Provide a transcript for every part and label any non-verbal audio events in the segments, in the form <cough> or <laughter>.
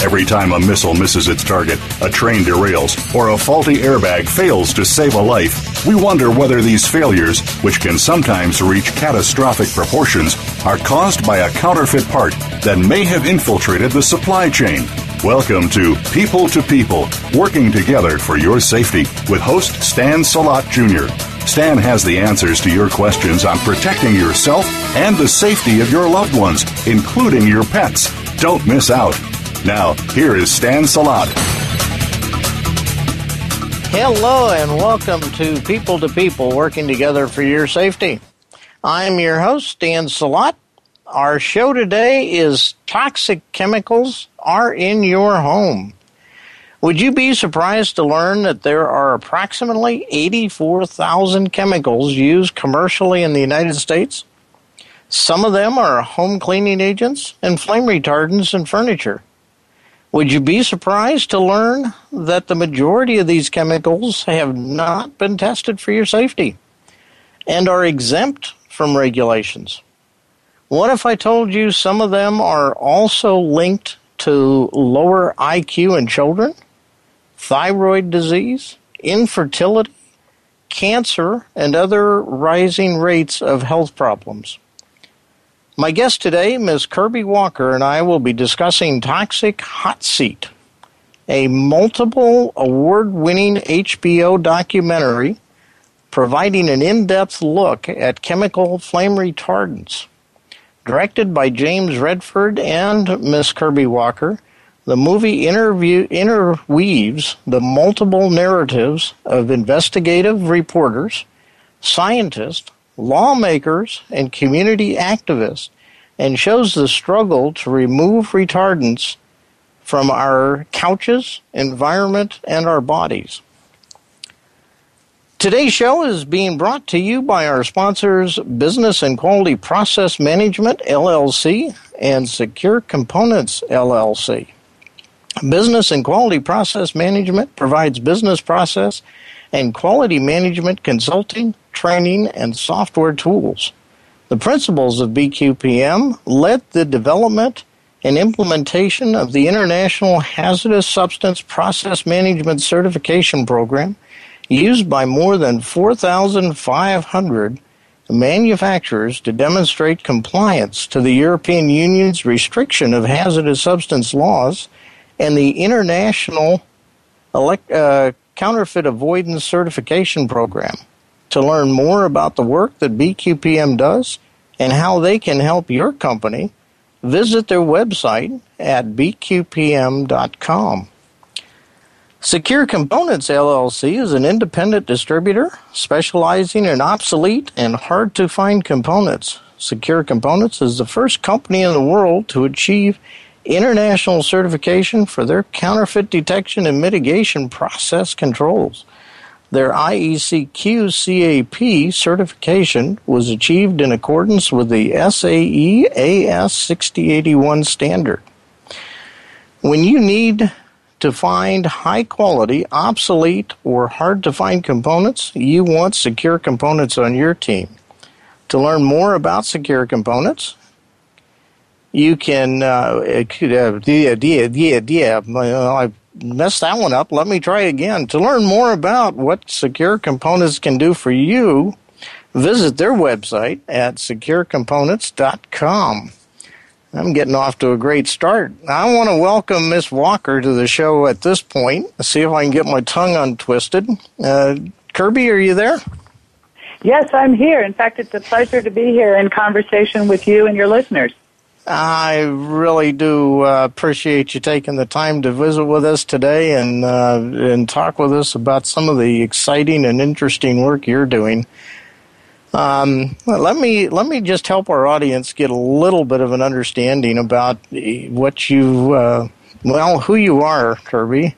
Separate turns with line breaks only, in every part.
Every time a missile misses its target, a train derails, or a faulty airbag fails to save a life, we wonder whether these failures, which can sometimes reach catastrophic proportions, are caused by a counterfeit part that may have infiltrated the supply chain. Welcome to People to People, working together for your safety with host Stan Salot Jr. Stan has the answers to your questions on protecting yourself and the safety of your loved ones, including your pets. Don't miss out. Now, here is Stan Salot.
Hello, and welcome to People to People Working Together for Your Safety. I'm your host, Stan Salot. Our show today is Toxic Chemicals Are in Your Home. Would you be surprised to learn that there are approximately 84,000 chemicals used commercially in the United States? Some of them are home cleaning agents and flame retardants in furniture. Would you be surprised to learn that the majority of these chemicals have not been tested for your safety and are exempt from regulations? What if I told you some of them are also linked to lower IQ in children, thyroid disease, infertility, cancer, and other rising rates of health problems? My guest today, Ms. Kirby Walker, and I will be discussing Toxic Hot Seat, a multiple award winning HBO documentary providing an in depth look at chemical flame retardants. Directed by James Redford and Miss Kirby Walker, the movie interview, interweaves the multiple narratives of investigative reporters, scientists, lawmakers, and community activists and shows the struggle to remove retardants from our couches, environment, and our bodies. Today's show is being brought to you by our sponsors Business and Quality Process Management LLC and Secure Components LLC. Business and Quality Process Management provides business process and quality management consulting, training, and software tools. The principles of BQPM led the development and implementation of the International Hazardous Substance Process Management Certification Program used by more than 4,500 manufacturers to demonstrate compliance to the European Union's restriction of hazardous substance laws and the International Elect- uh, Counterfeit Avoidance Certification Program. To learn more about the work that BQPM does and how they can help your company, visit their website at bqpm.com. Secure Components LLC is an independent distributor specializing in obsolete and hard to find components. Secure Components is the first company in the world to achieve international certification for their counterfeit detection and mitigation process controls. Their IECQ CAP certification was achieved in accordance with the SAE AS 6081 standard. When you need to find high quality, obsolete, or hard to find components, you want Secure Components on your team. To learn more about Secure Components, you can, uh, yeah, yeah, yeah, yeah, messed that one up. Let me try again. To learn more about what Secure Components can do for you, visit their website at securecomponents.com. I'm getting off to a great start. I want to welcome Miss Walker to the show at this point. See if I can get my tongue untwisted. Uh, Kirby, are you there?
Yes, I'm here. In fact, it's a pleasure to be here in conversation with you and your listeners.
I really do uh, appreciate you taking the time to visit with us today and uh, and talk with us about some of the exciting and interesting work you're doing. Um, let me let me just help our audience get a little bit of an understanding about what you uh, well who you are, Kirby.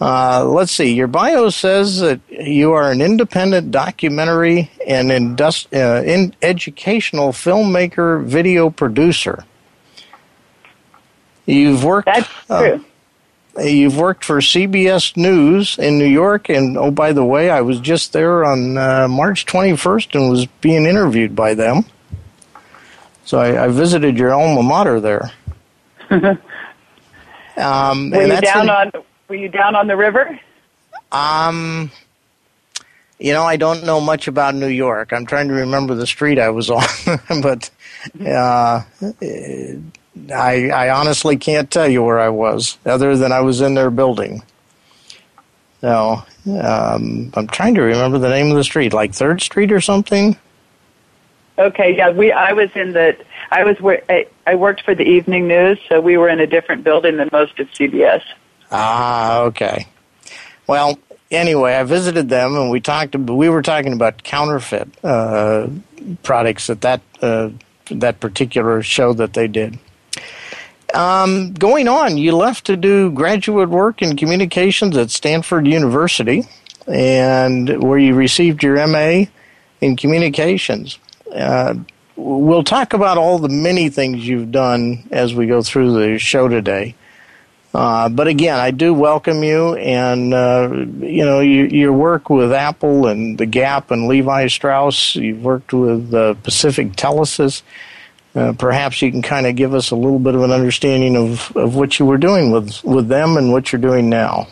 Uh, let's see. Your bio says that you are an independent documentary and indust- uh, in educational filmmaker, video producer. You've worked.
That's uh, true.
You've worked for CBS News in New York, and oh, by the way, I was just there on uh, March 21st and was being interviewed by them. So I, I visited your alma mater there. <laughs>
um, were you down in, on Were you down on the river?
Um, you know, I don't know much about New York. I'm trying to remember the street I was <laughs> on, but uh, I, I honestly can't tell you where I was, other than I was in their building. So um, I'm trying to remember the name of the street, like Third Street or something.
Okay, yeah, we. I was in the. I was where I, I worked for the evening news, so we were in a different building than most of CBS.
Ah, okay. Well, anyway, I visited them and we talked. We were talking about counterfeit uh, products at that uh, that particular show that they did. Um, going on, you left to do graduate work in communications at Stanford University, and where you received your MA in communications. Uh, we'll talk about all the many things you've done as we go through the show today. Uh, but again, I do welcome you, and uh, you know you, your work with Apple and the Gap and Levi Strauss. You've worked with uh, Pacific Telesis uh, perhaps you can kind of give us a little bit of an understanding of, of what you were doing with, with them and what you're doing now.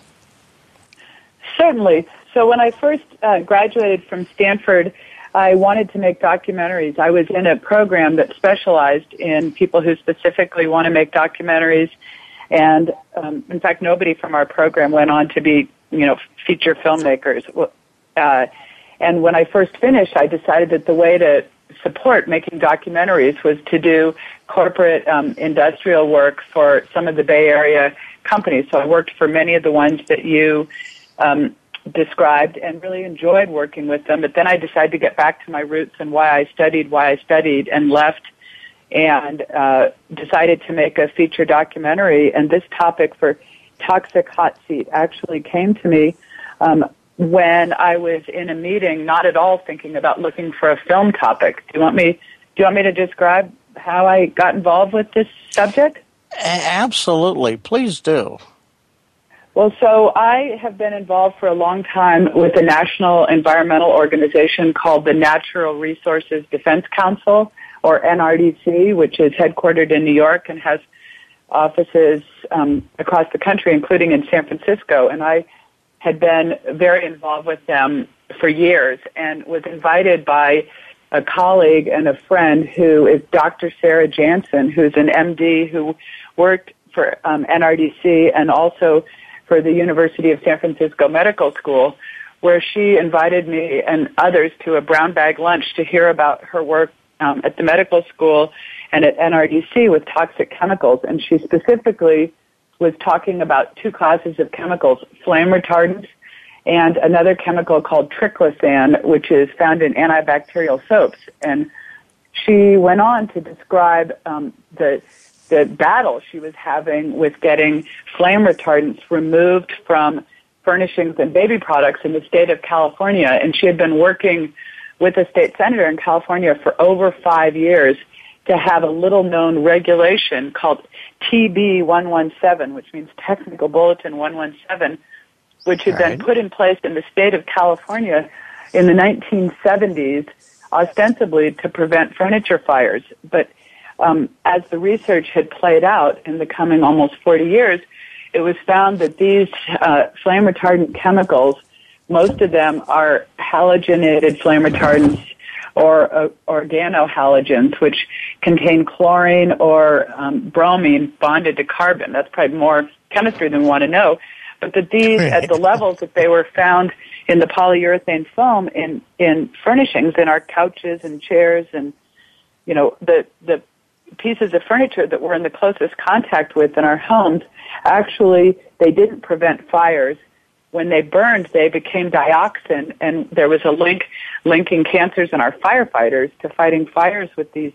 Certainly. So when I first uh, graduated from Stanford, I wanted to make documentaries. I was in a program that specialized in people who specifically want to make documentaries. And um, in fact, nobody from our program went on to be, you know, feature filmmakers. Uh, and when I first finished, I decided that the way to support making documentaries was to do corporate um, industrial work for some of the Bay Area companies. So I worked for many of the ones that you um, described and really enjoyed working with them. But then I decided to get back to my roots and why I studied, why I studied, and left and uh, decided to make a feature documentary. And this topic for Toxic Hot Seat actually came to me um, when I was in a meeting, not at all thinking about looking for a film topic. Do you want me? Do you want me to describe how I got involved with this subject?
Absolutely, please do.
Well, so I have been involved for a long time with a national environmental organization called the Natural Resources Defense Council, or NRDC, which is headquartered in New York and has offices um, across the country, including in San Francisco. And I had been very involved with them for years and was invited by a colleague and a friend who is Dr. Sarah Janssen, who's an MD who worked for um, NRDC and also for the University of San Francisco Medical School, where she invited me and others to a brown bag lunch to hear about her work um, at the medical school and at NRDC with toxic chemicals. And she specifically was talking about two classes of chemicals, flame retardants and another chemical called triclosan, which is found in antibacterial soaps. And she went on to describe um, the the battle she was having with getting flame retardants removed from furnishings and baby products in the state of California. And she had been working with a state senator in California for over five years to have a little known regulation called TB 117, which means Technical Bulletin 117, which had right. been put in place in the state of California in the 1970s, ostensibly to prevent furniture fires. But um, as the research had played out in the coming almost 40 years, it was found that these uh, flame retardant chemicals, most of them are halogenated flame retardants or uh, organohalogens, which contain chlorine or um, bromine bonded to carbon. That's probably more chemistry than we want to know. But that these, right. at the levels that they were found in the polyurethane foam in, in furnishings, in our couches and chairs and, you know, the, the pieces of furniture that we're in the closest contact with in our homes, actually, they didn't prevent fires. When they burned, they became dioxin, and there was a link linking cancers in our firefighters to fighting fires with these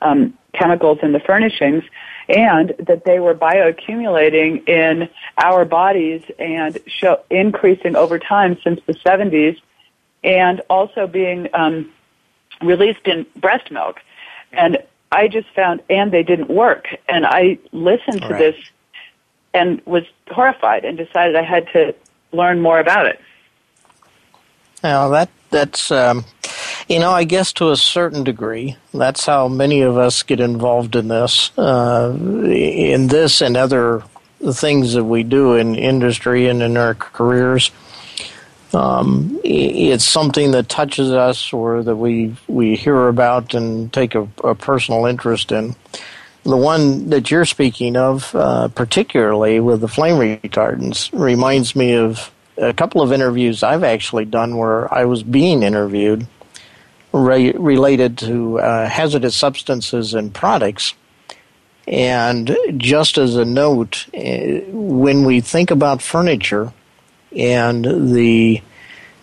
um, chemicals in the furnishings, and that they were bioaccumulating in our bodies and show, increasing over time since the 70s, and also being um, released in breast milk. And I just found, and they didn't work. And I listened to right. this and was horrified and decided I had to learn more about it.
Now that that's um, you know I guess to a certain degree that's how many of us get involved in this uh, in this and other things that we do in industry and in our careers. Um, it's something that touches us or that we we hear about and take a, a personal interest in. The one that you're speaking of, uh, particularly with the flame retardants, reminds me of a couple of interviews I've actually done where I was being interviewed re- related to uh, hazardous substances and products. And just as a note, uh, when we think about furniture and the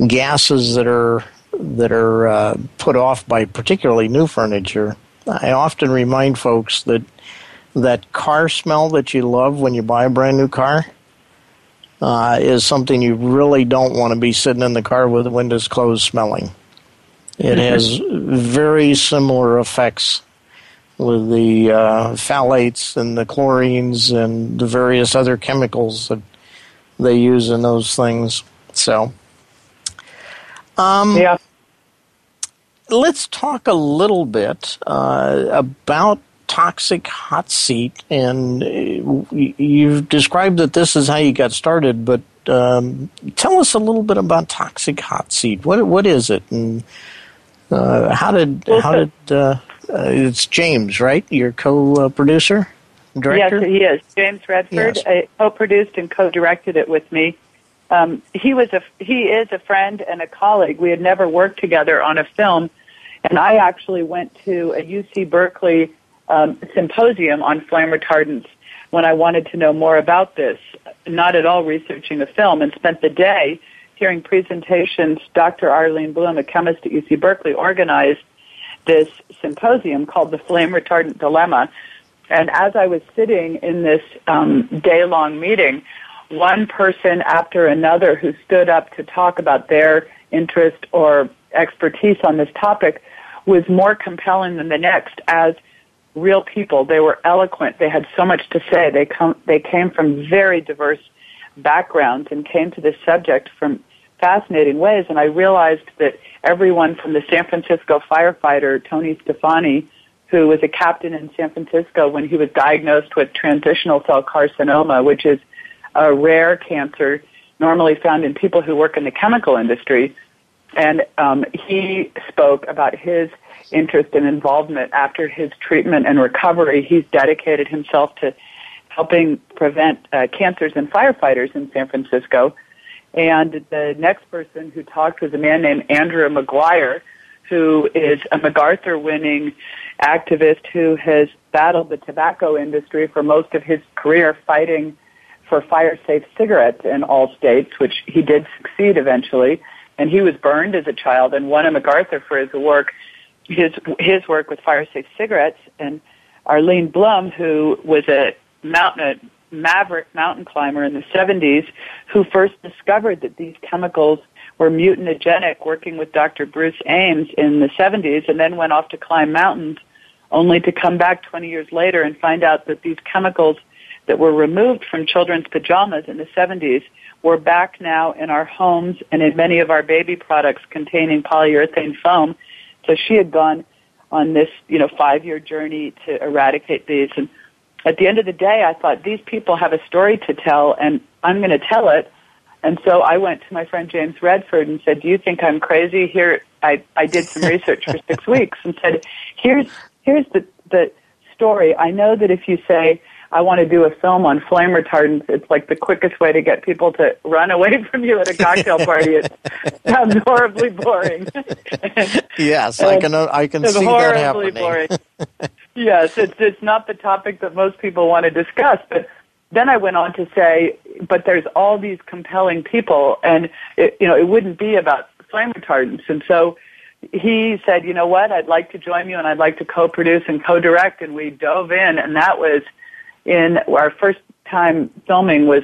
gases that are that are uh, put off by particularly new furniture, I often remind folks that that car smell that you love when you buy a brand new car uh, is something you really don't want to be sitting in the car with the windows closed smelling. It mm-hmm. has very similar effects with the uh, phthalates and the chlorines and the various other chemicals that they use in those things. So, um, yeah. Let's talk a little bit uh, about toxic hot seat, and uh, you've described that this is how you got started. But um, tell us a little bit about toxic hot seat. What what is it, and uh, how did how did uh, uh, it's James, right? Your co-producer, director.
Yes, he is James Redford. Yes. co-produced and co-directed it with me. Um, he was a he is a friend and a colleague. We had never worked together on a film, and I actually went to a UC Berkeley um, symposium on flame retardants when I wanted to know more about this, not at all researching the film, and spent the day hearing presentations. Dr. Arlene Blum, a chemist at UC Berkeley, organized this symposium called The Flame Retardant Dilemma. And as I was sitting in this um, day long meeting, one person after another who stood up to talk about their interest or expertise on this topic was more compelling than the next as real people. They were eloquent. They had so much to say. They come, they came from very diverse backgrounds and came to this subject from fascinating ways. And I realized that everyone from the San Francisco firefighter, Tony Stefani, who was a captain in San Francisco when he was diagnosed with transitional cell carcinoma, which is a rare cancer normally found in people who work in the chemical industry. And um, he spoke about his interest and involvement after his treatment and recovery. He's dedicated himself to helping prevent uh, cancers in firefighters in San Francisco. And the next person who talked was a man named Andrew McGuire, who is a MacArthur winning activist who has battled the tobacco industry for most of his career fighting for fire safe cigarettes in all states, which he did succeed eventually. And he was burned as a child and won a MacArthur for his work his his work with fire safe cigarettes and Arlene Blum, who was a mountain a maverick mountain climber in the 70s, who first discovered that these chemicals were mutagenic, working with Dr. Bruce Ames in the 70s, and then went off to climb mountains, only to come back 20 years later and find out that these chemicals that were removed from children's pajamas in the 70s were back now in our homes and in many of our baby products containing polyurethane foam so she had gone on this, you know, five year journey to eradicate these. And at the end of the day, I thought these people have a story to tell and I'm going to tell it. And so I went to my friend James Redford and said, do you think I'm crazy? Here, I, I did some research for six <laughs> weeks and said, here's, here's the, the story. I know that if you say, I want to do a film on flame retardants. It's like the quickest way to get people to run away <laughs> from you at a cocktail party. It sounds horribly boring. <laughs>
yes, I can. Uh, I can see that happening.
Boring. <laughs> yes, it's it's not the topic that most people want to discuss. But then I went on to say, but there's all these compelling people, and it, you know, it wouldn't be about flame retardants. And so he said, you know what, I'd like to join you, and I'd like to co-produce and co-direct. And we dove in, and that was in our first time filming was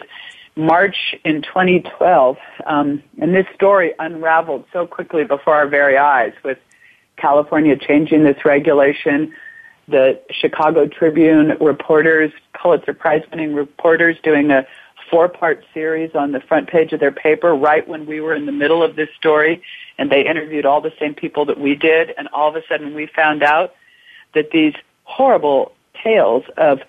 March in 2012. Um, and this story unraveled so quickly before our very eyes with California changing this regulation, the Chicago Tribune reporters, Pulitzer Prize winning reporters doing a four part series on the front page of their paper right when we were in the middle of this story. And they interviewed all the same people that we did. And all of a sudden we found out that these horrible tales of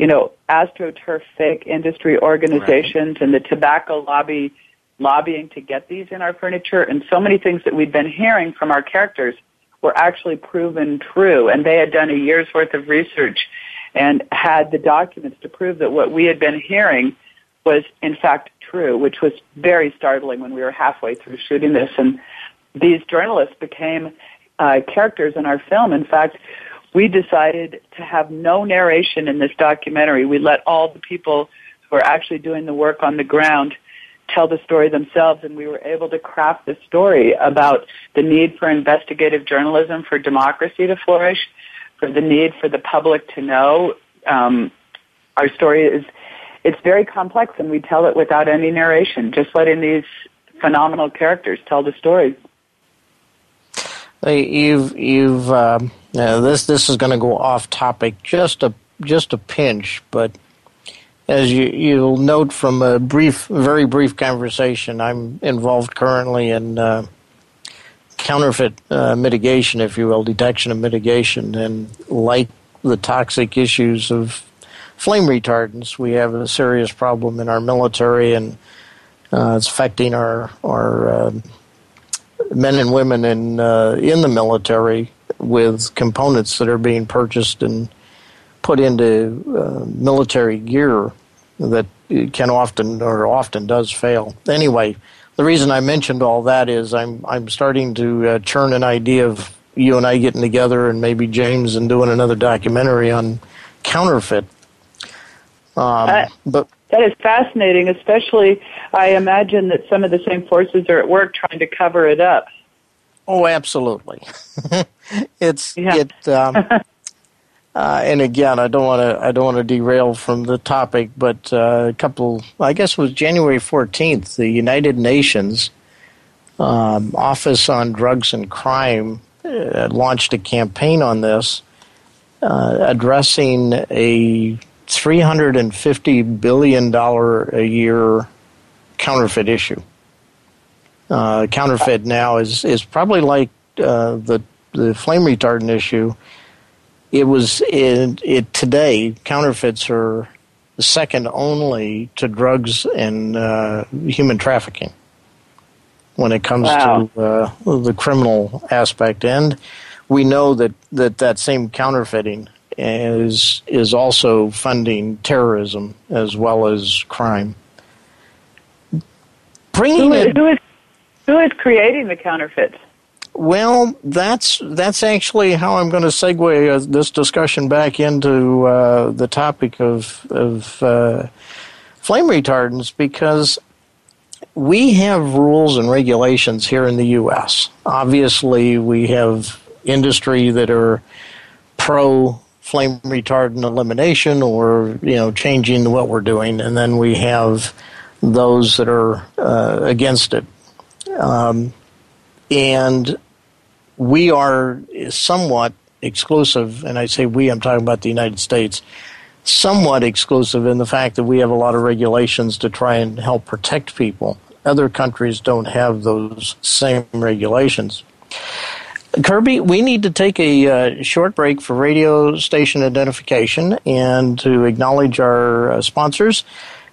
you know astroturf industry organizations right. and the tobacco lobby lobbying to get these in our furniture and so many things that we'd been hearing from our characters were actually proven true. And they had done a year's worth of research and had the documents to prove that what we had been hearing was in fact true, which was very startling when we were halfway through shooting this. And these journalists became uh, characters in our film. In fact, we decided to have no narration in this documentary. We let all the people who are actually doing the work on the ground tell the story themselves, and we were able to craft the story about the need for investigative journalism for democracy to flourish, for the need for the public to know. Um, our story is it's very complex, and we tell it without any narration, just letting these phenomenal characters tell the story.
You've you've um, this this is going to go off topic just a just a pinch, but as you, you'll note from a brief, very brief conversation, I'm involved currently in uh, counterfeit uh, mitigation, if you will, detection and mitigation. And like the toxic issues of flame retardants, we have a serious problem in our military, and uh, it's affecting our our uh, men and women in uh, in the military with components that are being purchased and put into uh, military gear that can often or often does fail. Anyway, the reason I mentioned all that is I'm I'm starting to uh, churn an idea of you and I getting together and maybe James and doing another documentary on counterfeit.
Um, uh, but that is fascinating. Especially, I imagine that some of the same forces are at work trying to cover it up.
Oh, absolutely. <laughs> it's yeah. it. Um, <laughs> Uh, and again, I don't want to I don't want to derail from the topic, but uh, a couple I guess it was January fourteenth. The United Nations um, Office on Drugs and Crime uh, launched a campaign on this, uh, addressing a three hundred and fifty billion dollar a year counterfeit issue. Uh, counterfeit now is is probably like uh, the the flame retardant issue it was it, it today counterfeits are second only to drugs and uh, human trafficking when it comes wow. to uh, the criminal aspect and we know that, that that same counterfeiting is is also funding terrorism as well as crime
bringing who is, it, who is, who is creating the counterfeits
well, that's that's actually how I'm going to segue uh, this discussion back into uh, the topic of of uh, flame retardants because we have rules and regulations here in the U.S. Obviously, we have industry that are pro flame retardant elimination or you know changing what we're doing, and then we have those that are uh, against it. Um, and we are somewhat exclusive, and I say we, I'm talking about the United States, somewhat exclusive in the fact that we have a lot of regulations to try and help protect people. Other countries don't have those same regulations. Kirby, we need to take a uh, short break for radio station identification and to acknowledge our uh, sponsors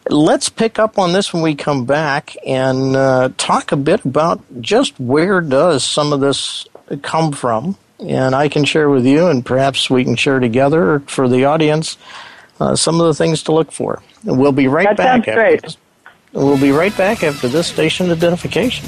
let's pick up on this when we come back and uh, talk a bit about just where does some of this come from and i can share with you and perhaps we can share together for the audience uh, some of the things to look for we'll be right
that
back
sounds great. This.
we'll be right back after this station identification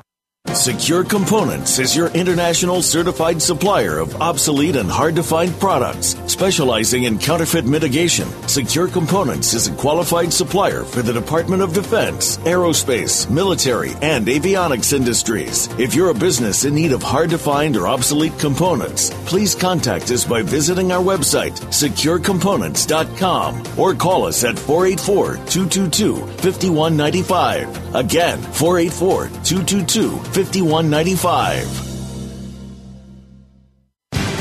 Secure Components is your international certified supplier of obsolete and hard to find products. Specializing in counterfeit mitigation, Secure Components is a qualified supplier for the Department of Defense, aerospace, military, and avionics industries. If you're a business in need of hard to find or obsolete components, please contact us by visiting our website, securecomponents.com, or call us at 484 222 5195. Again, 484 222 5195.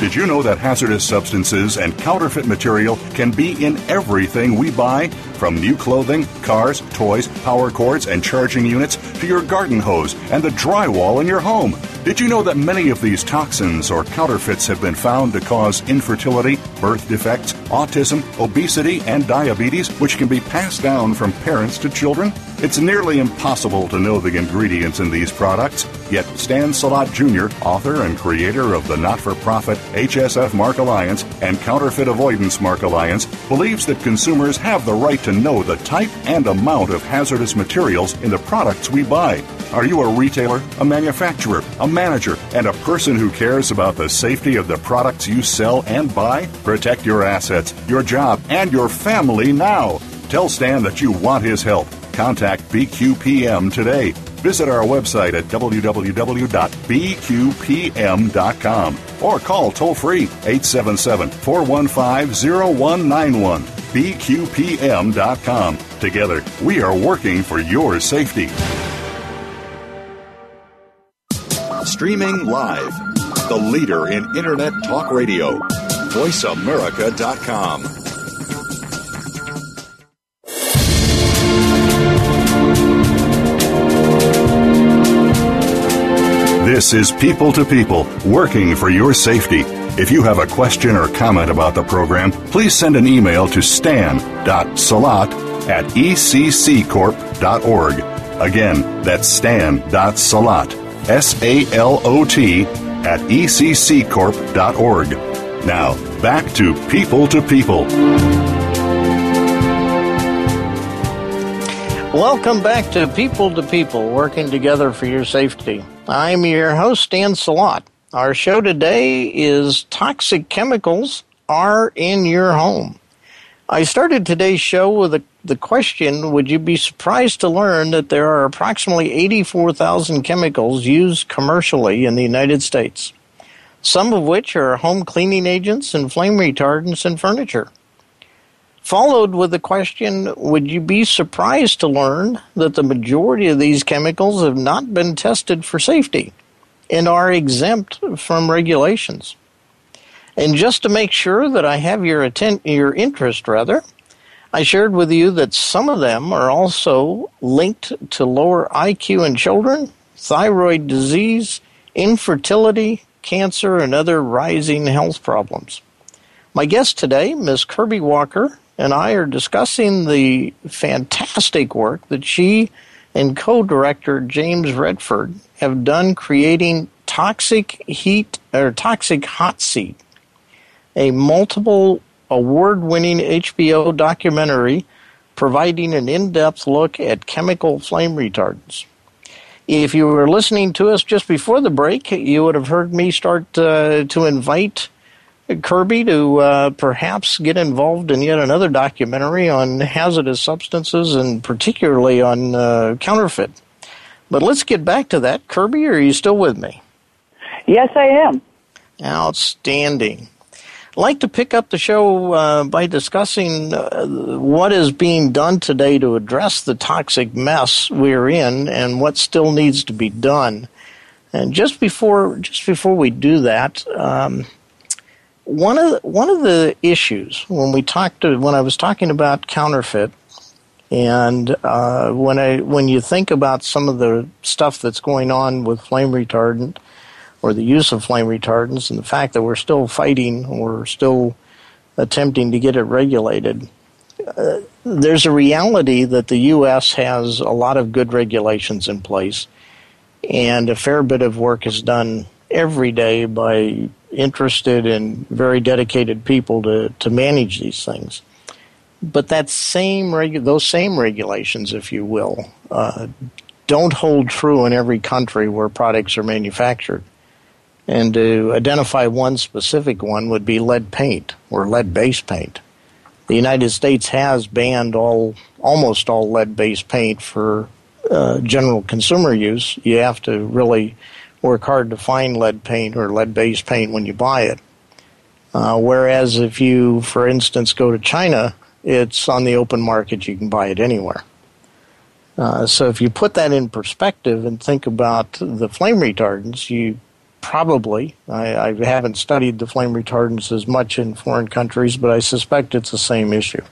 Did you know that hazardous substances and counterfeit material can be in everything we buy? From new clothing, cars, toys, power cords, and charging units to your garden hose and the drywall in your home. Did you know that many of these toxins or counterfeits have been found to cause infertility, birth defects, autism, obesity, and diabetes, which can be passed down from parents to children? It's nearly impossible to know the ingredients in these products, yet Stan Salot Jr., author and creator of the not for profit HSF Mark Alliance and Counterfeit Avoidance Mark Alliance, believes that consumers have the right to know the type and amount of hazardous materials in the products we buy. Are you a retailer, a manufacturer, a manager, and a person who cares about the safety of the products you sell and buy? Protect your assets, your job, and your family now. Tell Stan that you want his help. Contact BQPM today. Visit our website at www.bqpm.com or call toll free 877 415 0191. BQPM.com. Together, we are working for your safety.
Streaming live. The leader in Internet Talk Radio. VoiceAmerica.com.
This is People to People, working for your safety. If you have a question or comment about the program, please send an email to stan.salot at ecccorp.org. Again, that's stan.salot, S A L O T, at ecccorp.org. Now, back to People to People.
Welcome back to People to People, working together for your safety. I'm your host, Dan Salot. Our show today is Toxic Chemicals Are in Your Home. I started today's show with a, the question Would you be surprised to learn that there are approximately 84,000 chemicals used commercially in the United States? Some of which are home cleaning agents and flame retardants in furniture. Followed with the question Would you be surprised to learn that the majority of these chemicals have not been tested for safety and are exempt from regulations? And just to make sure that I have your atten- your interest rather, I shared with you that some of them are also linked to lower IQ in children, thyroid disease, infertility, cancer, and other rising health problems. My guest today, Ms. Kirby Walker, and I are discussing the fantastic work that she and co director James Redford have done creating Toxic Heat or Toxic Hot Seat, a multiple award winning HBO documentary providing an in depth look at chemical flame retardants. If you were listening to us just before the break, you would have heard me start uh, to invite Kirby to uh, perhaps get involved in yet another documentary on hazardous substances and particularly on uh, counterfeit. But let's get back to that. Kirby, are you still with me?
Yes, I am.
Outstanding. I'd like to pick up the show uh, by discussing uh, what is being done today to address the toxic mess we're in and what still needs to be done. And just before just before we do that, um, one of the, one of the issues when we talked to, when I was talking about counterfeit, and uh, when I when you think about some of the stuff that's going on with flame retardant or the use of flame retardants, and the fact that we're still fighting or still attempting to get it regulated. Uh, there's a reality that the U.S. has a lot of good regulations in place, and a fair bit of work is done every day by interested and very dedicated people to, to manage these things. But that same regu- those same regulations, if you will, uh, don't hold true in every country where products are manufactured. And to identify one specific one would be lead paint or lead based paint. The United States has banned all almost all lead based paint for uh, general consumer use. You have to really work hard to find lead paint or lead based paint when you buy it. Uh, whereas if you, for instance, go to China, it's on the open market, you can buy it anywhere. Uh, so if you put that in perspective and think about the flame retardants, you probably, I, I haven't studied the flame retardants as much in foreign countries, but I suspect it's the same issue.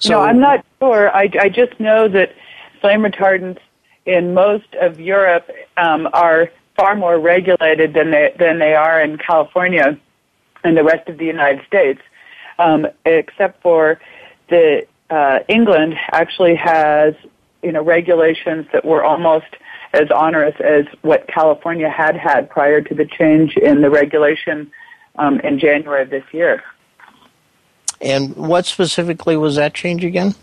So, no, I'm not sure. I, I just know that flame retardants in most of Europe um, are far more regulated than they than they are in California and the rest of the United States, um, except for the uh, England actually has you know regulations that were almost as onerous as what California had had prior to the change in the regulation um, in January of this year.
And what specifically was that change again?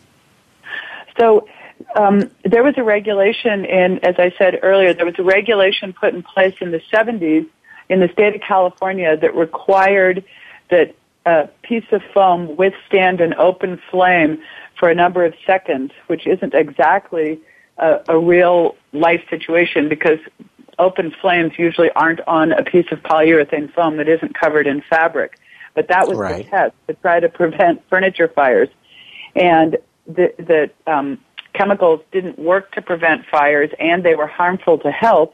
So um, there was a regulation in, as I said earlier, there was a regulation put in place in the 70s in the state of California that required that a piece of foam withstand an open flame for a number of seconds, which isn't exactly a, a real life situation because open flames usually aren't on a piece of polyurethane foam that isn't covered in fabric. But that was right. the test to try to prevent furniture fires. And the, the um, chemicals didn't work to prevent fires and they were harmful to health.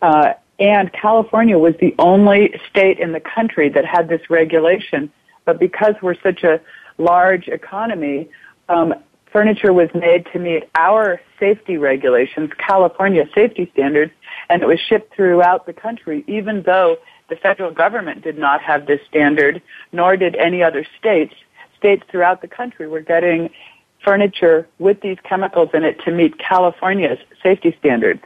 Uh, and California was the only state in the country that had this regulation. But because we're such a large economy, um, furniture was made to meet our safety regulations, California safety standards, and it was shipped throughout the country, even though the federal government did not have this standard, nor did any other states. States throughout the country were getting furniture with these chemicals in it to meet California's safety standards.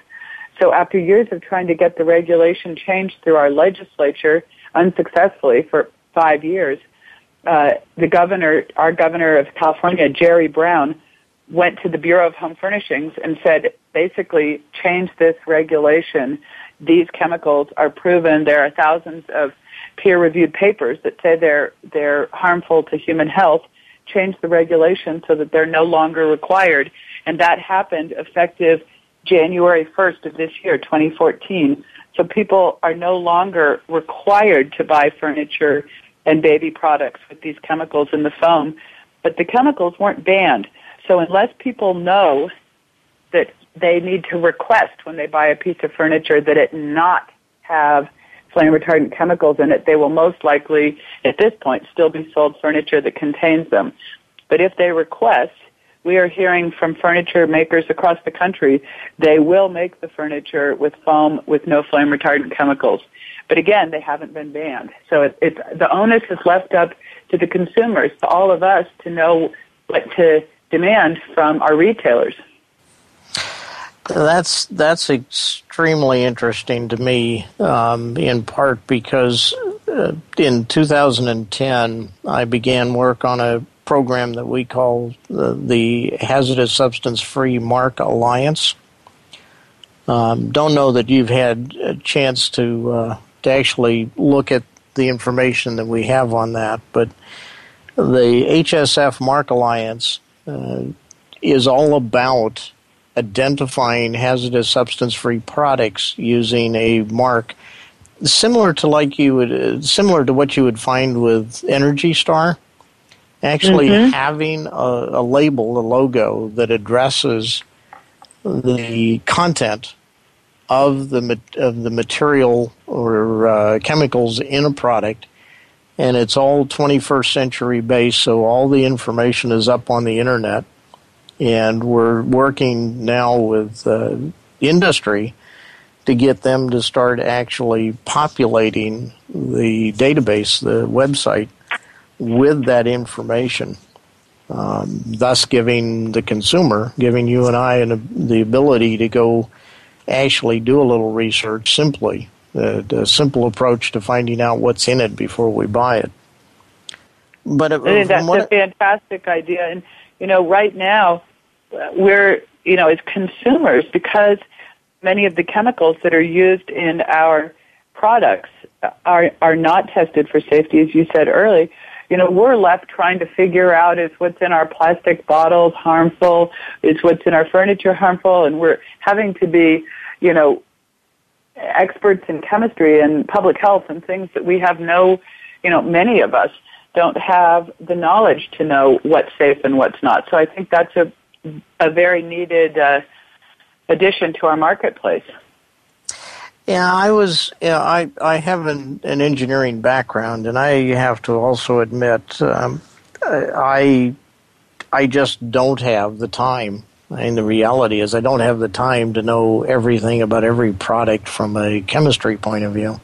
So after years of trying to get the regulation changed through our legislature unsuccessfully for five years, uh, the governor, our governor of California, Jerry Brown, went to the Bureau of Home Furnishings and said, basically, change this regulation. These chemicals are proven. There are thousands of peer-reviewed papers that say they're they're harmful to human health. Change the regulation so that they're no longer required, and that happened effective January 1st of this year, 2014. So people are no longer required to buy furniture and baby products with these chemicals in the foam, but the chemicals weren't banned. So unless people know that they need to request when they buy a piece of furniture that it not have flame retardant chemicals in it, they will most likely, at this point, still be sold furniture that contains them. But if they request, we are hearing from furniture makers across the country, they will make the furniture with foam with no flame retardant chemicals. But again, they haven't been banned. So it, it's, the onus is left up to the consumers, to all of us to know what to demand from our retailers.
That's that's extremely interesting to me, um, in part because uh, in 2010 I began work on a program that we call the, the Hazardous Substance Free Mark Alliance. Um, don't know that you've had a chance to uh, to actually look at the information that we have on that, but the HSF Mark Alliance uh, is all about identifying hazardous substance free products using a mark similar to like you would uh, similar to what you would find with Energy Star. Actually, mm-hmm. having a, a label, a logo that addresses the content of the of the material or uh, chemicals in a product, and it's all 21st century based. So all the information is up on the internet, and we're working now with uh, industry to get them to start actually populating the database, the website, with that information. Um, thus, giving the consumer, giving you and I an, the ability to go actually do a little research simply a, a simple approach to finding out what's in it before we buy it.
But it, that's a fantastic idea, and you know, right now we're you know as consumers because many of the chemicals that are used in our products are are not tested for safety, as you said early. You know, we're left trying to figure out is what's in our plastic bottles harmful, is what's in our furniture harmful, and we're having to be, you know, experts in chemistry and public health and things that we have no, you know, many of us don't have the knowledge to know what's safe and what's not. So I think that's a a very needed uh, addition to our marketplace.
Yeah, I was. Yeah, I I have an, an engineering background, and I have to also admit, um, I I just don't have the time. And the reality is, I don't have the time to know everything about every product from a chemistry point of view.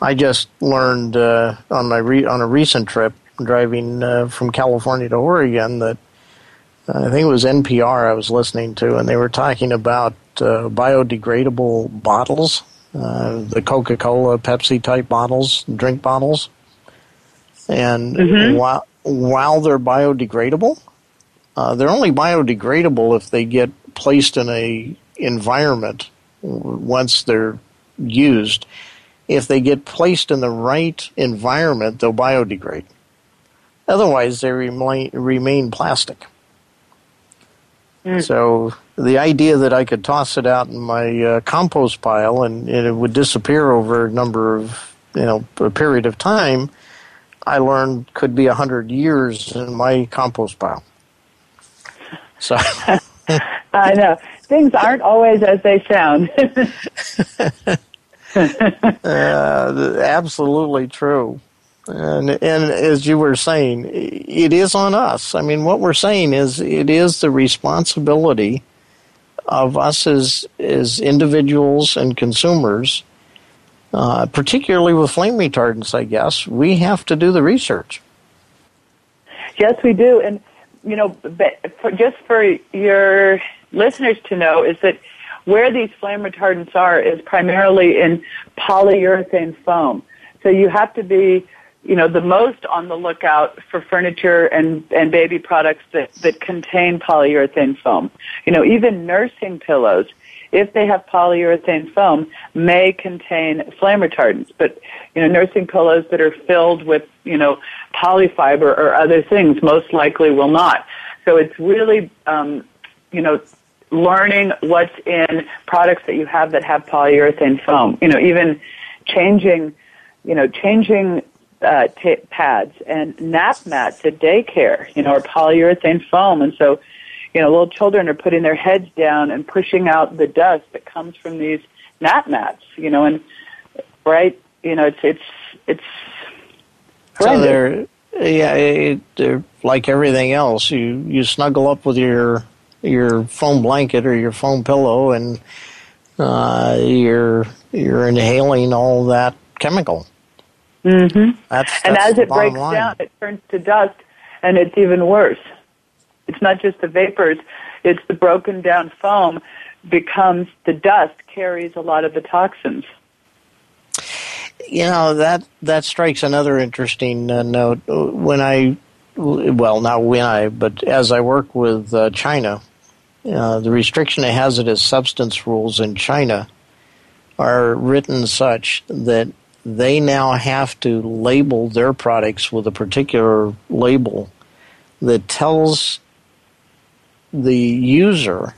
I just learned uh, on my re- on a recent trip driving uh, from California to Oregon that uh, I think it was NPR I was listening to, and they were talking about uh, biodegradable bottles, uh, the Coca Cola, Pepsi type bottles, drink bottles. And mm-hmm. while, while they're biodegradable, uh, they're only biodegradable if they get placed in a environment once they're used. If they get placed in the right environment, they'll biodegrade. Otherwise, they remain, remain plastic. Mm. So the idea that I could toss it out in my uh, compost pile and, and, it would disappear over a number of you know a period of time, I learned could be a hundred years in my compost pile. So <laughs>
I know things aren't always as they sound. <laughs> <laughs>
uh, absolutely true. And, and as you were saying, it is on us. I mean, what we're saying is it is the responsibility of us as, as individuals and consumers, uh, particularly with flame retardants, I guess, we have to do the research.
Yes, we do. And, you know, for, just for your listeners to know is that where these flame retardants are is primarily in polyurethane foam. So you have to be you know, the most on the lookout for furniture and, and baby products that, that contain polyurethane foam. You know, even nursing pillows, if they have polyurethane foam, may contain flame retardants. But, you know, nursing pillows that are filled with, you know, polyfiber or other things most likely will not. So it's really, um, you know, learning what's in products that you have that have polyurethane foam. You know, even changing, you know, changing uh, t- pads and nap mats at daycare, you know, are polyurethane foam. And so, you know, little children are putting their heads down and pushing out the dust that comes from these nap mats, you know, and right, you know, it's, it's, it's
horrendous. So they're, yeah, it, they're like everything else. You, you snuggle up with your, your foam blanket or your foam pillow and, uh, you're, you're inhaling all that chemical.
Mm-hmm. That's, that's and as it breaks line. down, it turns to dust, and it's even worse. It's not just the vapors; it's the broken down foam becomes the dust carries a lot of the toxins.
You know that that strikes another interesting uh, note. When I, well, not when I, but as I work with uh, China, uh, the restriction of hazardous substance rules in China are written such that they now have to label their products with a particular label that tells the user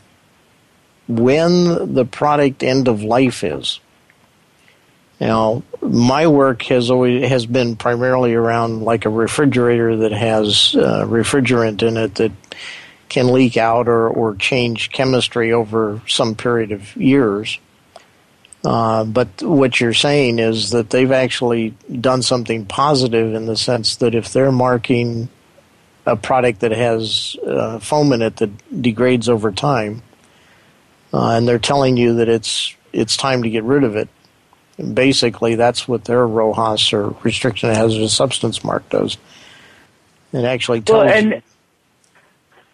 when the product end of life is. Now, my work has always has been primarily around like a refrigerator that has uh, refrigerant in it that can leak out or, or change chemistry over some period of years. Uh, but what you're saying is that they've actually done something positive in the sense that if they're marking a product that has uh, foam in it that degrades over time, uh, and they're telling you that it's it's time to get rid of it. Basically, that's what their RoHS or restriction of hazardous substance mark does. It actually tells.
Well, and,
you.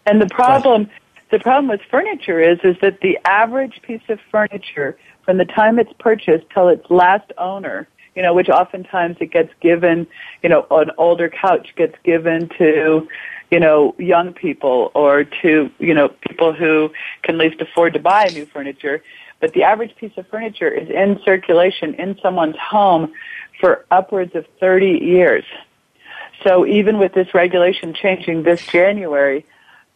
and the problem, the problem with furniture is, is that the average piece of furniture from the time it's purchased till its last owner, you know, which oftentimes it gets given, you know, an older couch gets given to, you know, young people or to, you know, people who can least afford to buy new furniture. But the average piece of furniture is in circulation in someone's home for upwards of 30 years. So even with this regulation changing this January,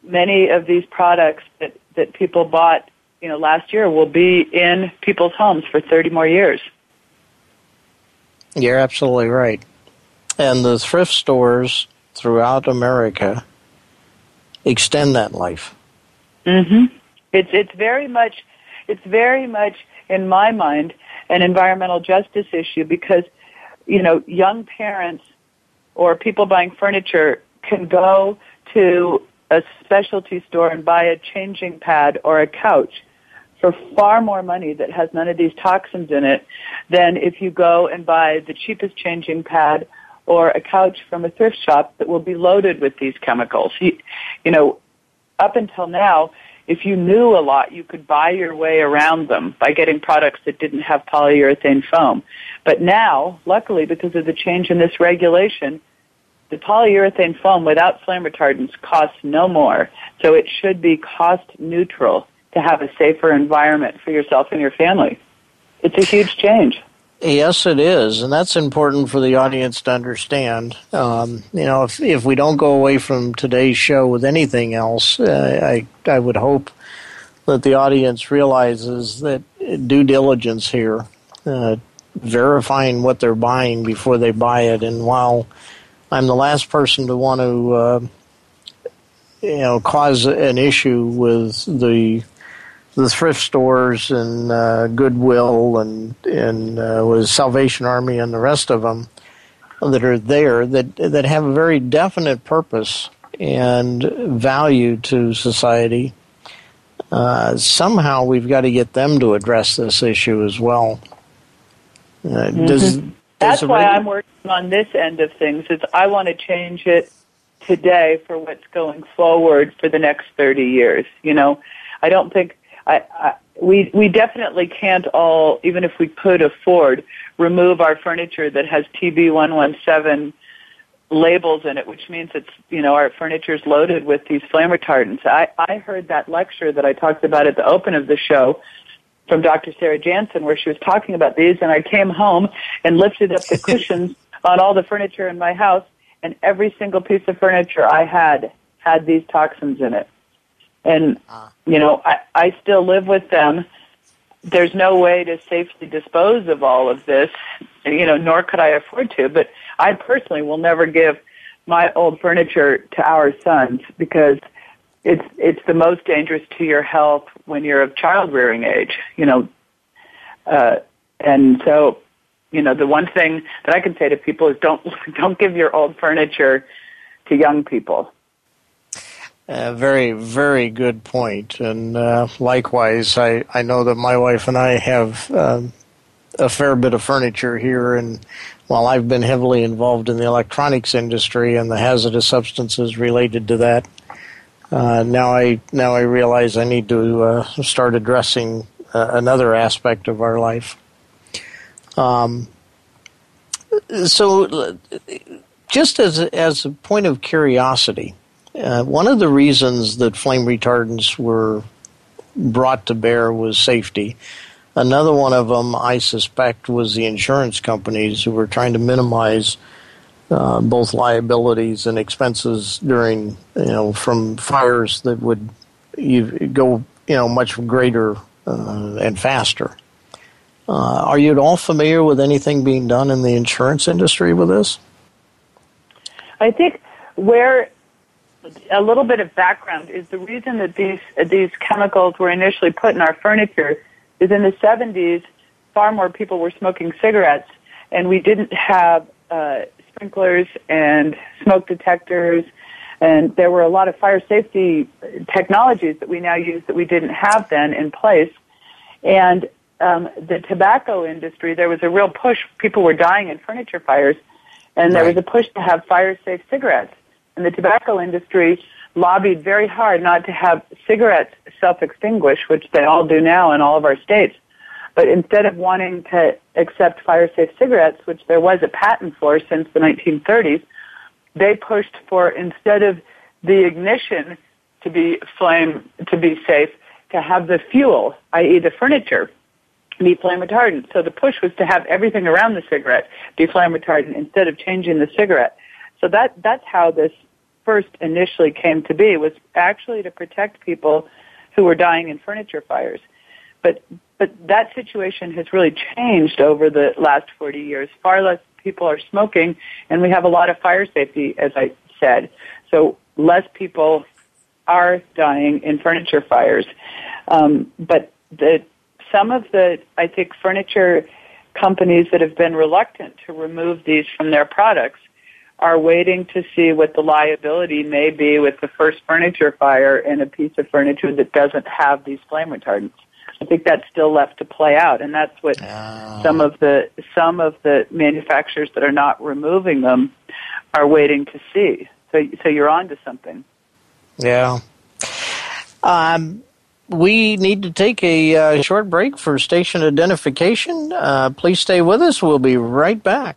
many of these products that, that people bought, you know, last year will be in people's homes for 30 more years.
You're absolutely right. And the thrift stores throughout America extend that life.
Mhm. It's it's very much it's very much in my mind an environmental justice issue because you know, young parents or people buying furniture can go to a specialty store and buy a changing pad or a couch for far more money that has none of these toxins in it than if you go and buy the cheapest changing pad or a couch from a thrift shop that will be loaded with these chemicals. You, you know, up until now, if you knew a lot, you could buy your way around them by getting products that didn't have polyurethane foam. But now, luckily, because of the change in this regulation, the polyurethane foam without flame retardants costs no more. So it should be cost neutral to have a safer environment for yourself and your family. It's a huge change.
Yes, it is, and that's important for the audience to understand. Um, you know, if if we don't go away from today's show with anything else, uh, I I would hope that the audience realizes that due diligence here, uh, verifying what they're buying before they buy it, and while I'm the last person to want to, uh, you know, cause an issue with the the thrift stores and uh, Goodwill and and uh, was Salvation Army and the rest of them that are there that that have a very definite purpose and value to society. Uh, somehow we've got to get them to address this issue as well. Uh,
mm-hmm.
does,
That's why I'm working on this end of things. Is I want to change it today for what's going forward for the next 30 years. You know, I don't think I, I, we we definitely can't all, even if we could afford, remove our furniture that has TB one one seven labels in it, which means it's you know our furniture is loaded with these flame retardants. I I heard that lecture that I talked about at the open of the show from Dr. Sarah Janssen where she was talking about these, and I came home and lifted up the <laughs> cushions on all the furniture in my house, and every single piece of furniture I had had these toxins in it. And, uh. you know, I, I still live with them. There's no way to safely dispose of all of this, you know, nor could I afford to, but I personally will never give my old furniture to our sons because it's it's the most dangerous to your health when you're of child rearing age, you know. Uh, and so, you know, the one thing that I can say to people is don't <laughs> don't give your old furniture to young people.
A very, very good point. And uh, likewise, I, I know that my wife and I have um, a fair bit of furniture here. And while I've been heavily involved in the electronics industry and the hazardous substances related to that, uh, now I now I realize I need to uh, start addressing uh, another aspect of our life. Um, so, just as as a point of curiosity, uh, one of the reasons that flame retardants were brought to bear was safety. Another one of them, I suspect, was the insurance companies who were trying to minimize uh, both liabilities and expenses during, you know, from fires that would go, you know, much greater uh, and faster. Uh, are you at all familiar with anything being done in the insurance industry with this?
I think where a little bit of background is the reason that these these chemicals were initially put in our furniture is in the 70s far more people were smoking cigarettes and we didn't have uh, sprinklers and smoke detectors and there were a lot of fire safety technologies that we now use that we didn't have then in place. And um, the tobacco industry there was a real push. People were dying in furniture fires and there right. was a push to have fire safe cigarettes and the tobacco industry lobbied very hard not to have cigarettes self-extinguish, which they all do now in all of our states. But instead of wanting to accept fire safe cigarettes, which there was a patent for since the 1930s, they pushed for instead of the ignition to be flame to be safe, to have the fuel, i.e., the furniture, be flame retardant. So the push was to have everything around the cigarette be flame retardant instead of changing the cigarette. So that that's how this first initially came to be was actually to protect people who were dying in furniture fires. But but that situation has really changed over the last 40 years. Far less people are smoking, and we have a lot of fire safety, as I said. So less people are dying in furniture fires. Um, but the some of the I think furniture companies that have been reluctant to remove these from their products are waiting to see what the liability may be with the first furniture fire in a piece of furniture that doesn't have these flame retardants. I think that's still left to play out, and that's what oh. some of the some of the manufacturers that are not removing them are waiting to see. So, so you're on to something.
Yeah. Um, we need to take a uh, short break for station identification. Uh, please stay with us. We'll be right back.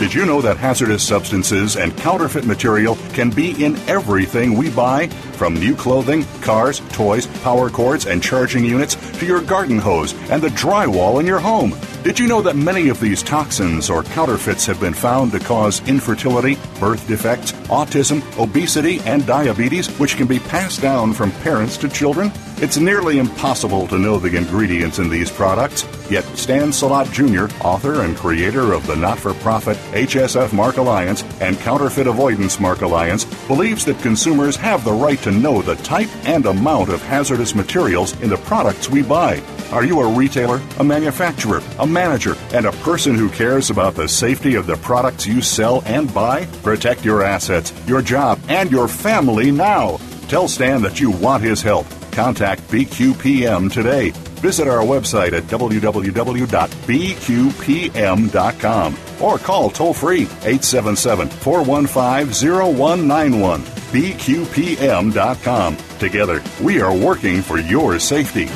Did you know that hazardous substances and counterfeit material can be in everything we buy? From new clothing, cars, toys, power cords, and charging units to your garden hose and the drywall in your home. Did you know that many of these toxins or counterfeits have been found to cause infertility, birth defects, autism, obesity, and diabetes, which can be passed down from parents to children? It's nearly impossible to know the ingredients in these products, yet Stan Salot Jr., author and creator of the not for profit HSF Mark Alliance and Counterfeit Avoidance Mark Alliance, believes that consumers have the right to know the type and amount of hazardous materials in the products we buy. Are you a retailer, a manufacturer, a manager, and a person who cares about the safety of the products you sell and buy? Protect your assets, your job, and your family now. Tell Stan that you want his help. Contact BQPM today. Visit our website at www.bqpm.com or call toll free 877 415 0191. BQPM.com. Together, we are working for your safety.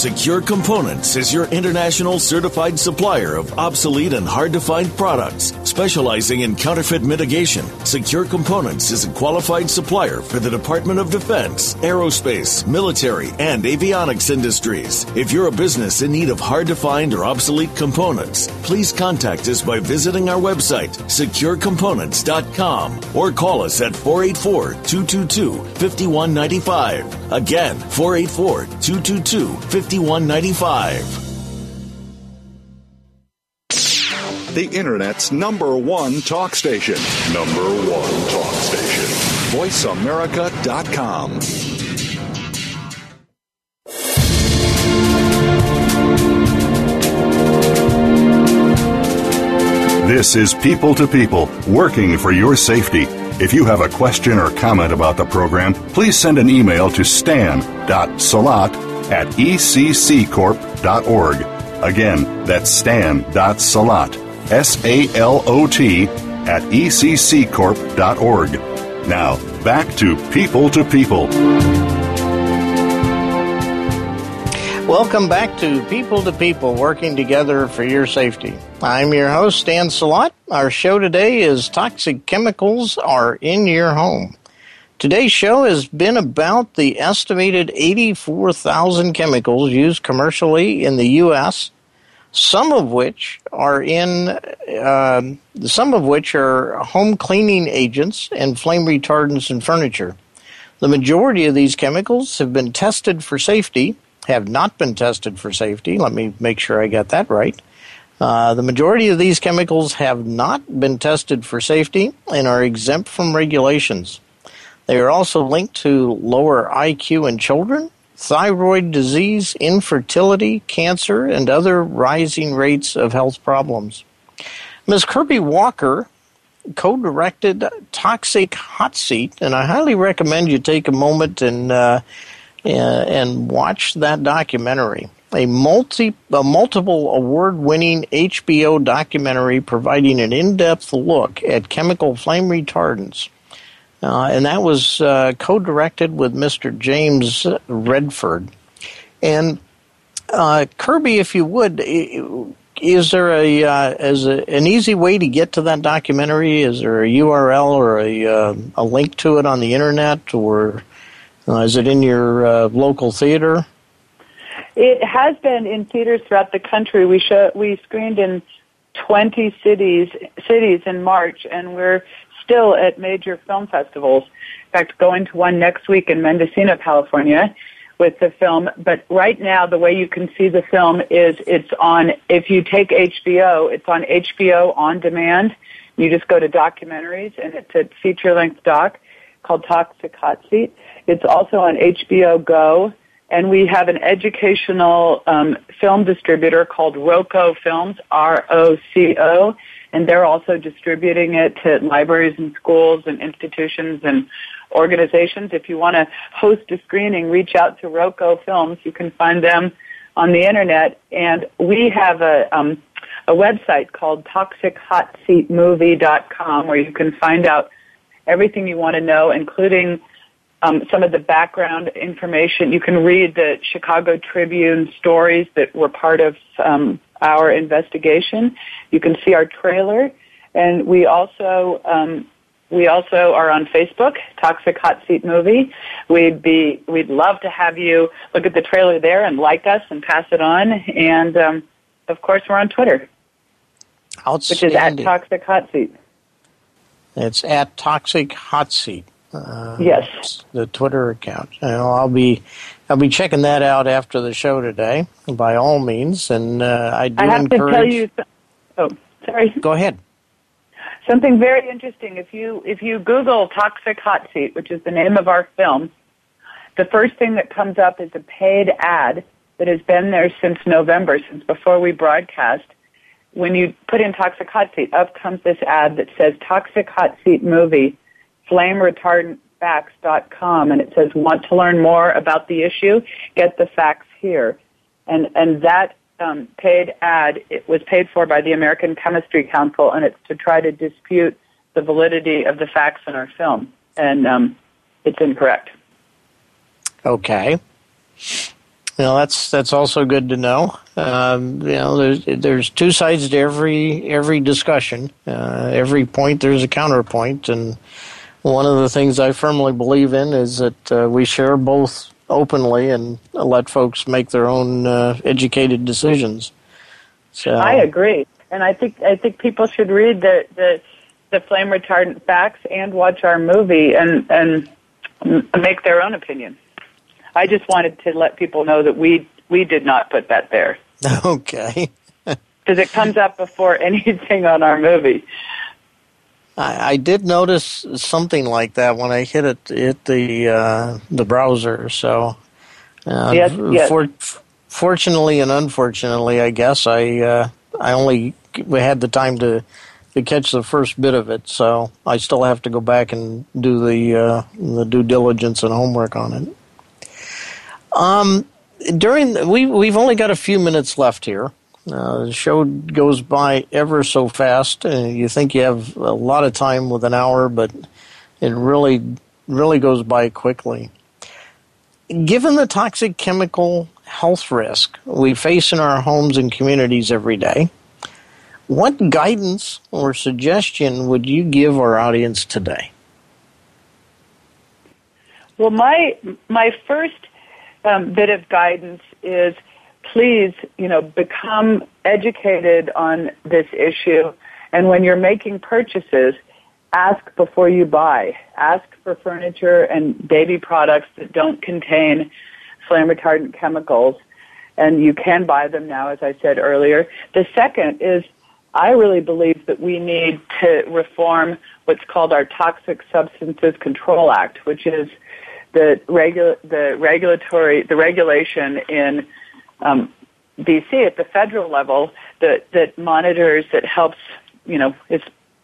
Secure Components is your international certified supplier of obsolete and hard to find products. Specializing in counterfeit mitigation, Secure Components is a qualified supplier for the Department of Defense, aerospace, military, and avionics industries. If you're a business in need of hard to find or obsolete components, please contact us by visiting our website, securecomponents.com, or call us at 484 222 5195. Again, 484 222 5195. 5195.
The Internet's number one talk station. Number one talk station. VoiceAmerica.com.
This is People to People, working for your safety. If you have a question or comment about the program, please send an email to stan.salot at ecccorp.org. Again, that's stan.salot, S A L O T, at ecccorp.org. Now, back to People to People.
Welcome back to People to People, working together for your safety. I'm your host, Stan Salot. Our show today is Toxic Chemicals Are in Your Home. Today's show has been about the estimated 84,000 chemicals used commercially in the U.S., some of which are in, uh, some of which are home cleaning agents and flame retardants in furniture. The majority of these chemicals have been tested for safety, have not been tested for safety. Let me make sure I got that right. Uh, the majority of these chemicals have not been tested for safety and are exempt from regulations. They are also linked to lower IQ in children, thyroid disease, infertility, cancer, and other rising rates of health problems. Ms. Kirby Walker co-directed Toxic Hot Seat, and I highly recommend you take a moment and uh, and watch that documentary. A multi a multiple award-winning HBO documentary providing an in-depth look at chemical flame retardants. Uh, and that was uh, co-directed with Mr. James Redford. And uh, Kirby, if you would, is there a is a, an easy way to get to that documentary? Is there a URL or a a link to it on the internet, or is it in your local theater?
It has been in theaters throughout the country. We show, we screened in 20 cities cities in March, and we're still at major film festivals. In fact, going to one next week in Mendocino, California, with the film. But right now, the way you can see the film is it's on, if you take HBO, it's on HBO on demand. You just go to documentaries and it's a feature length doc called Toxic Hot Seat. It's also on HBO Go. And we have an educational um, film distributor called Roco Films, R-O-C-O, and they're also distributing it to libraries and schools and institutions and organizations. If you want to host a screening, reach out to Roco Films. You can find them on the internet. And we have a, um, a website called toxichotseatmovie.com where you can find out everything you want to know, including um, some of the background information. You can read the Chicago Tribune stories that were part of um, our investigation. You can see our trailer, and we also um, we also are on Facebook, Toxic Hot Seat Movie. We'd be, we'd love to have you look at the trailer there and like us and pass it on. And um, of course, we're on Twitter, which is at Toxic Hot Seat.
It's at Toxic Hot Seat.
Uh, yes,
the Twitter account. Know, I'll be, I'll be checking that out after the show today, by all means. And uh, I do
I have
encourage.
to tell you. Oh, sorry.
Go ahead.
Something very interesting. If you if you Google "Toxic Hot Seat," which is the name of our film, the first thing that comes up is a paid ad that has been there since November, since before we broadcast. When you put in "Toxic Hot Seat," up comes this ad that says "Toxic Hot Seat Movie," flame retardant facts.com and it says want to learn more about the issue get the facts here and and that um, paid ad it was paid for by the American Chemistry Council, and it's to try to dispute the validity of the facts in our film, and um, it's incorrect.
Okay. Well, that's that's also good to know. Um, you know, there's there's two sides to every every discussion. Uh, every point there's a counterpoint, and one of the things I firmly believe in is that uh, we share both openly and let folks make their own uh, educated decisions. So
I agree, and I think I think people should read the the, the flame retardant facts and watch our movie and and make their own opinion. I just wanted to let people know that we we did not put that there. <laughs>
Okay.
Because it comes up before <laughs> anything on our movie.
I, I, did notice something like that when I hit it hit the uh, the browser. So,
uh, yes, yes. For,
fortunately and unfortunately, I guess I uh, I only had the time to to catch the first bit of it. So I still have to go back and do the uh, the due diligence and homework on it. Um, during we we've only got a few minutes left here. Uh, the show goes by ever so fast. Uh, you think you have a lot of time with an hour, but it really, really goes by quickly. Given the toxic chemical health risk we face in our homes and communities every day, what guidance or suggestion would you give our audience today?
Well, my my first um, bit of guidance is please, you know, become educated on this issue. And when you're making purchases, ask before you buy. Ask for furniture and baby products that don't contain flame retardant chemicals. And you can buy them now, as I said earlier. The second is I really believe that we need to reform what's called our Toxic Substances Control Act, which is the, regu- the regulatory, the regulation in um, DC at the federal level that that monitors that helps you know is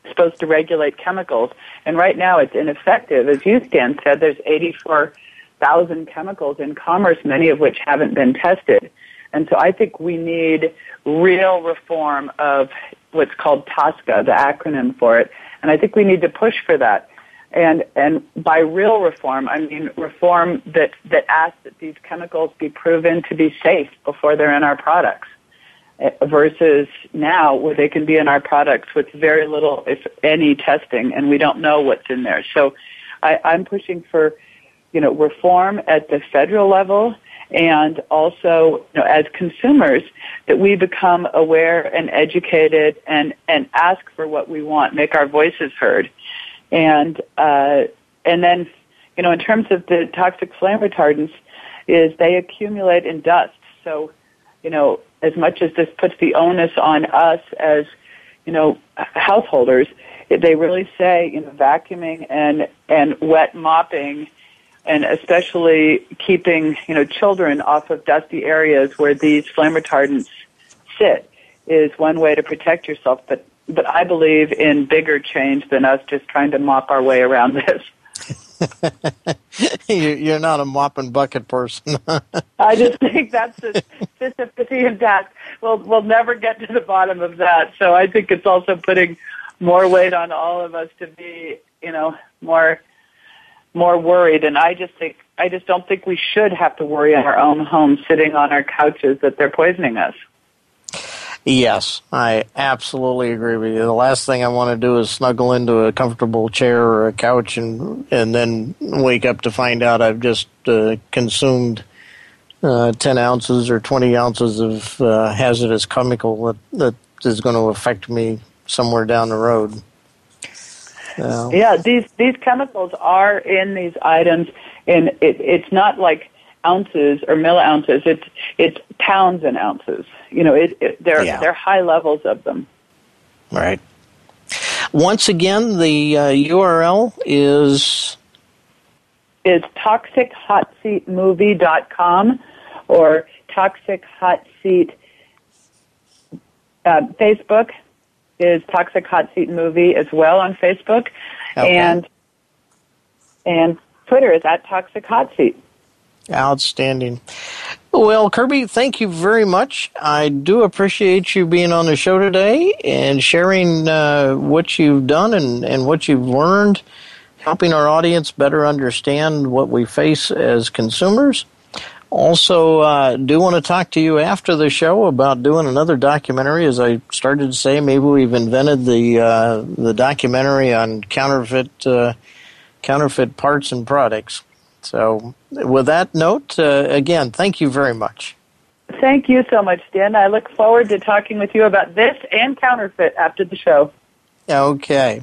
supposed to regulate chemicals. And right now it's ineffective. As you, Stan, said, there's 84,000 chemicals in commerce, many of which haven't been tested. And so I think we need real reform of what's called TSCA, the acronym for it. And I think we need to push for that. And, and by real reform, I mean reform that, that asks that these chemicals be proven to be safe before they're in our products eh, versus now where they can be in our products with very little, if any, testing, and we don't know what's in there. So I, I'm pushing for, you know, reform at the federal level and also, you know, as consumers, that we become aware and educated and, and ask for what we want, make our voices heard. And, uh, and then, you know, in terms of the toxic flame retardants, is they accumulate in dust. So, you know, as much as this puts the onus on us as, you know, householders, they really say, you know, vacuuming and, and wet mopping and especially keeping you know children off of dusty areas where these flame retardants sit is one way to protect yourself. But but I believe in bigger change than us just trying to mop our way around this. <laughs>
You're not a mop and bucket person. <laughs>
I just think that's a Sisyphean task. We'll we'll never get to the bottom of that. So I think it's also putting more weight on all of us to be, you know, more more worried and I just think I just don't think we should have to worry in our own homes sitting on our couches that they're poisoning us.
Yes, I absolutely agree with you. The last thing I want to do is snuggle into a comfortable chair or a couch and and then wake up to find out I've just uh, consumed uh, ten ounces or twenty ounces of uh, hazardous chemical that that is going to affect me somewhere down the road.
Yeah, these these chemicals are in these items, and it, it's not like ounces or milliounces. It's it's pounds and ounces. You know, it, it they're yeah. they're high levels of them.
Right. Once again, the uh, URL is
is toxichotseatmovie.com or toxic hot seat uh, Facebook is Toxic Hot Seat Movie as well on Facebook, okay. and and Twitter is at Toxic Hot Seat.
Outstanding. Well, Kirby, thank you very much. I do appreciate you being on the show today and sharing uh, what you've done and, and what you've learned, helping our audience better understand what we face as consumers. Also, uh, do want to talk to you after the show about doing another documentary. As I started to say, maybe we've invented the uh, the documentary on counterfeit uh, counterfeit parts and products. So, with that note, uh, again, thank you very much.
Thank you so much, Dan. I look forward to talking with you about this and counterfeit after the show.
Okay.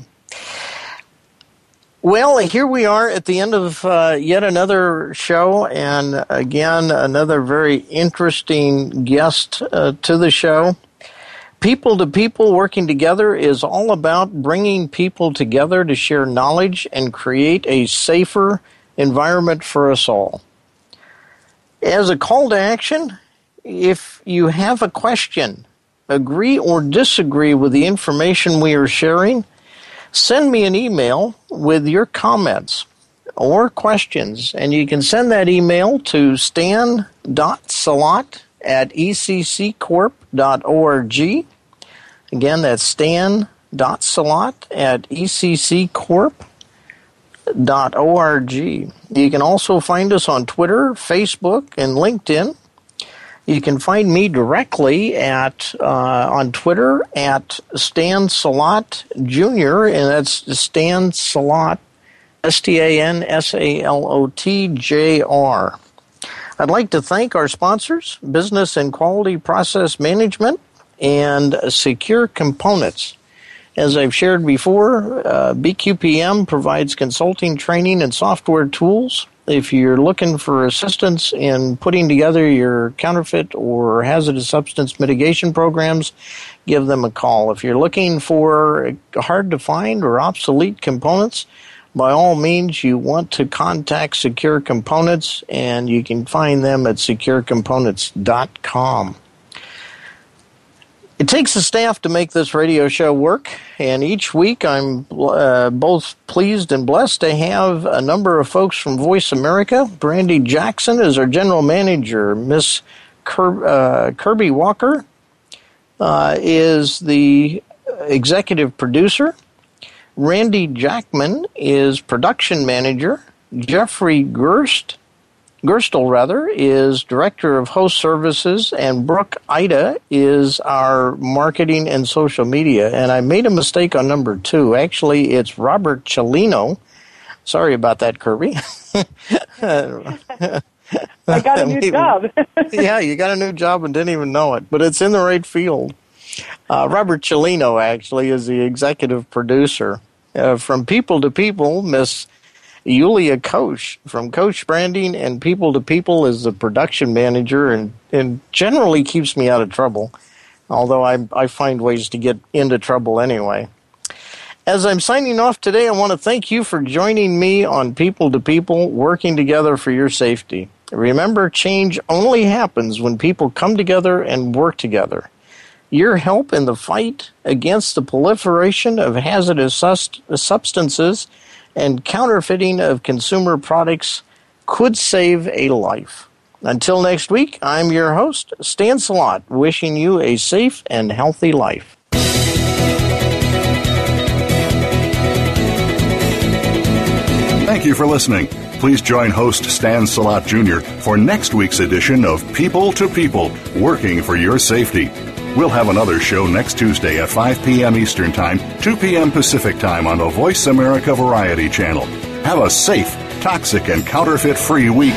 Well, here we are at the end of uh, yet another show, and again, another very interesting guest uh, to the show. People to People Working Together is all about bringing people together to share knowledge and create a safer environment for us all. As a call to action, if you have a question, agree or disagree with the information we are sharing, send me an email with your comments or questions. And you can send that email to stan.salot at ecccorp.org. Again, that's stan.salot at ecccorp.org. You can also find us on Twitter, Facebook, and LinkedIn. You can find me directly at uh, on Twitter at Stan Salot Jr. and that's Stan Salot, S T A N S A L O T J R. I'd like to thank our sponsors, Business and Quality Process Management and Secure Components. As I've shared before, uh, BQPM provides consulting, training, and software tools if you're looking for assistance in putting together your counterfeit or hazardous substance mitigation programs, give them a call. If you're looking for hard to find or obsolete components, by all means, you want to contact Secure Components, and you can find them at securecomponents.com. It takes a staff to make this radio show work, and each week I'm uh, both pleased and blessed to have a number of folks from Voice America. Brandy Jackson is our general manager. Miss Ker- uh, Kirby Walker uh, is the executive producer. Randy Jackman is production manager. Jeffrey Gerst Gerstel, rather, is Director of Host Services, and Brooke Ida is our marketing and social media. And I made a mistake on number two. Actually, it's Robert Cellino. Sorry about that, Kirby.
I got a <laughs> new job. <laughs>
yeah, you got a new job and didn't even know it, but it's in the right field. Uh, Robert Cellino actually is the executive producer. Uh, from People to People, Miss Yulia Koch from Koch Branding and People to People is the production manager and, and generally keeps me out of trouble, although I, I find ways to get into trouble anyway. As I'm signing off today, I want to thank you for joining me on People to People, working together for your safety. Remember, change only happens when people come together and work together. Your help in the fight against the proliferation of hazardous substances and counterfeiting of consumer products could save a life. Until next week, I'm your host, Stan Salot, wishing you a safe and healthy life.
Thank you for listening. Please join host Stan Salot Jr. for next week's edition of People to People, working for your safety. We'll have another show next Tuesday at 5 p.m. Eastern Time, 2 p.m. Pacific Time on the Voice America Variety Channel. Have a safe, toxic, and counterfeit free week.